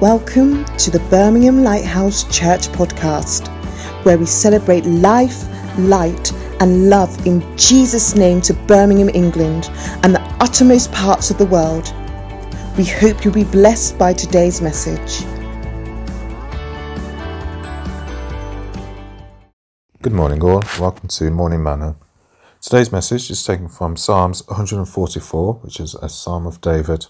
Welcome to the Birmingham Lighthouse Church podcast, where we celebrate life, light, and love in Jesus' name to Birmingham, England, and the uttermost parts of the world. We hope you'll be blessed by today's message. Good morning, all. Welcome to Morning Manna. Today's message is taken from Psalms 144, which is a psalm of David.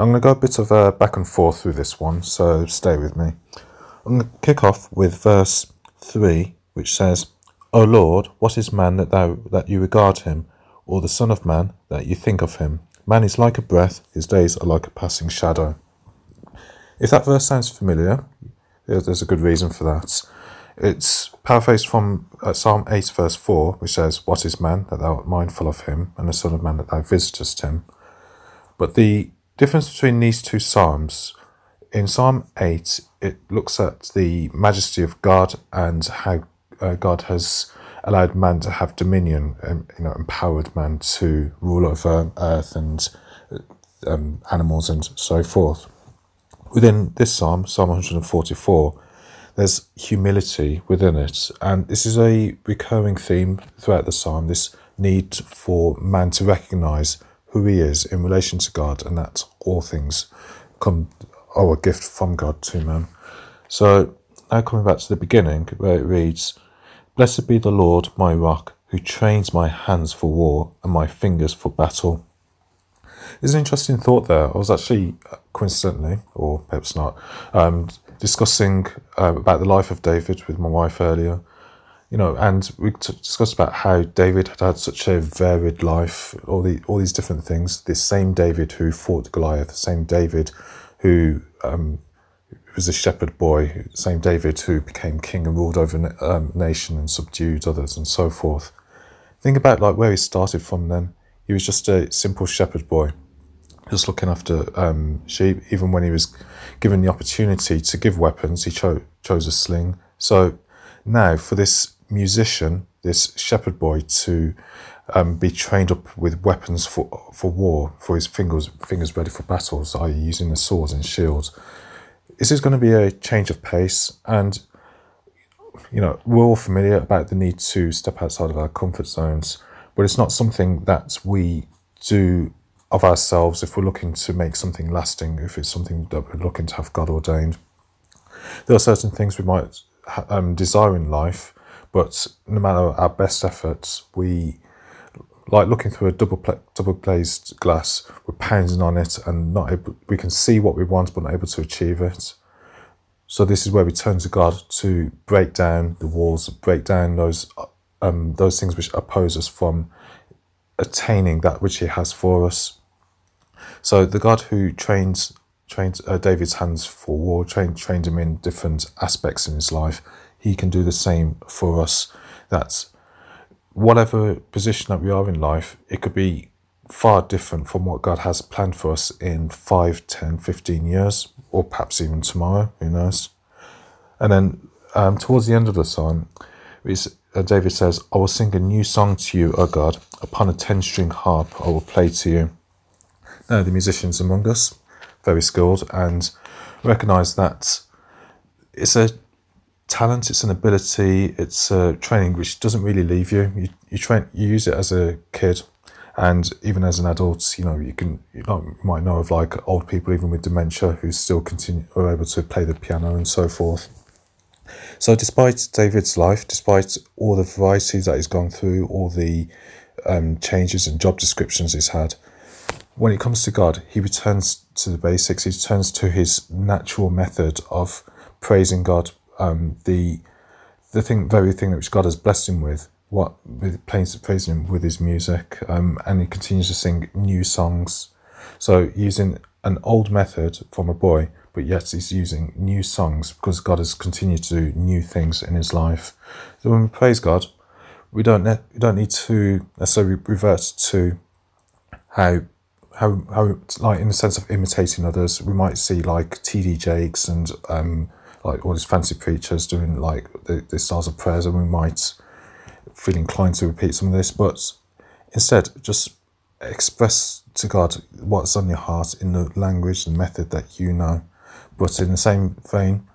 I'm going to go a bit of a back and forth through this one, so stay with me. I'm going to kick off with verse 3, which says, O Lord, what is man that thou that you regard him, or the Son of Man that you think of him? Man is like a breath, his days are like a passing shadow. If that verse sounds familiar, there's a good reason for that. It's paraphrased from uh, Psalm 8, verse 4, which says, What is man that thou art mindful of him, and the Son of Man that thou visitest him? But the difference between these two Psalms, in Psalm 8, it looks at the majesty of God and how uh, God has allowed man to have dominion, and you know, empowered man to rule over earth and um, animals and so forth. Within this psalm, Psalm 144, there's humility within it, and this is a recurring theme throughout the psalm. This need for man to recognize who he is in relation to God, and that all things come are a gift from God to man. So now coming back to the beginning, where it reads. Blessed be the Lord my rock, who trains my hands for war and my fingers for battle. There's an interesting thought there. I was actually, uh, coincidentally, or perhaps not, um, discussing uh, about the life of David with my wife earlier. You know, and we t- discussed about how David had had such a varied life, all the all these different things. This same David who fought Goliath, the same David who um, was a shepherd boy, same David who became king and ruled over a um, nation and subdued others and so forth. Think about like where he started from then. He was just a simple shepherd boy, just looking after um, sheep. Even when he was given the opportunity to give weapons, he cho- chose a sling. So now for this musician, this shepherd boy, to um, be trained up with weapons for for war, for his fingers fingers ready for battles, i.e., using the swords and shields this is going to be a change of pace and you know we're all familiar about the need to step outside of our comfort zones but it's not something that we do of ourselves if we're looking to make something lasting if it's something that we're looking to have god ordained there are certain things we might um, desire in life but no matter our best efforts we like looking through a double pla- double glazed glass, we're pounding on it and not able. We can see what we want, but not able to achieve it. So this is where we turn to God to break down the walls, break down those um, those things which oppose us from attaining that which He has for us. So the God who trains trained uh, David's hands for war, trained trained him in different aspects in his life. He can do the same for us. That's whatever position that we are in life, it could be far different from what God has planned for us in 5, 10, 15 years, or perhaps even tomorrow, who knows. And then um, towards the end of the song, uh, David says, I will sing a new song to you, O God, upon a 10 string harp I will play to you. Now, the musicians among us, very skilled, and recognize that it's a talent, it's an ability, it's a training which doesn't really leave you. You you train, you use it as a kid, and even as an adult, you know you can you, know, you might know of like old people even with dementia who still continue are able to play the piano and so forth. So, despite David's life, despite all the varieties that he's gone through, all the um, changes and job descriptions he's had, when it comes to God, he returns to the basics. He returns to his natural method of praising God, um, the the thing, very thing which God has blessed him with, what with praising him with his music, um, and he continues to sing new songs. So using an old method from a boy, but yet he's using new songs because God has continued to do new things in his life. So when we praise God, we don't ne- we don't need to necessarily revert to how how how like in the sense of imitating others. We might see like T.D. Jakes and um, like all these fancy preachers doing like the, the styles of prayers, and we might feel inclined to repeat some of this, but instead just express to God what's on your heart in the language and method that you know. but in the same vein,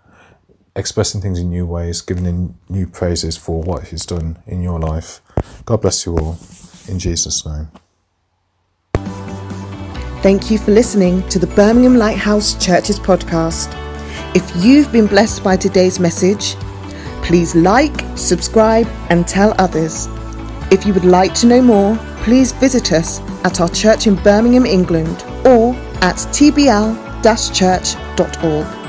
expressing things in new ways, giving in new praises for what He's done in your life. God bless you all. In Jesus' name. Thank you for listening to the Birmingham Lighthouse Churches podcast. If you've been blessed by today's message, please like, subscribe, and tell others. If you would like to know more, please visit us at our church in Birmingham, England, or at tbl-church.org.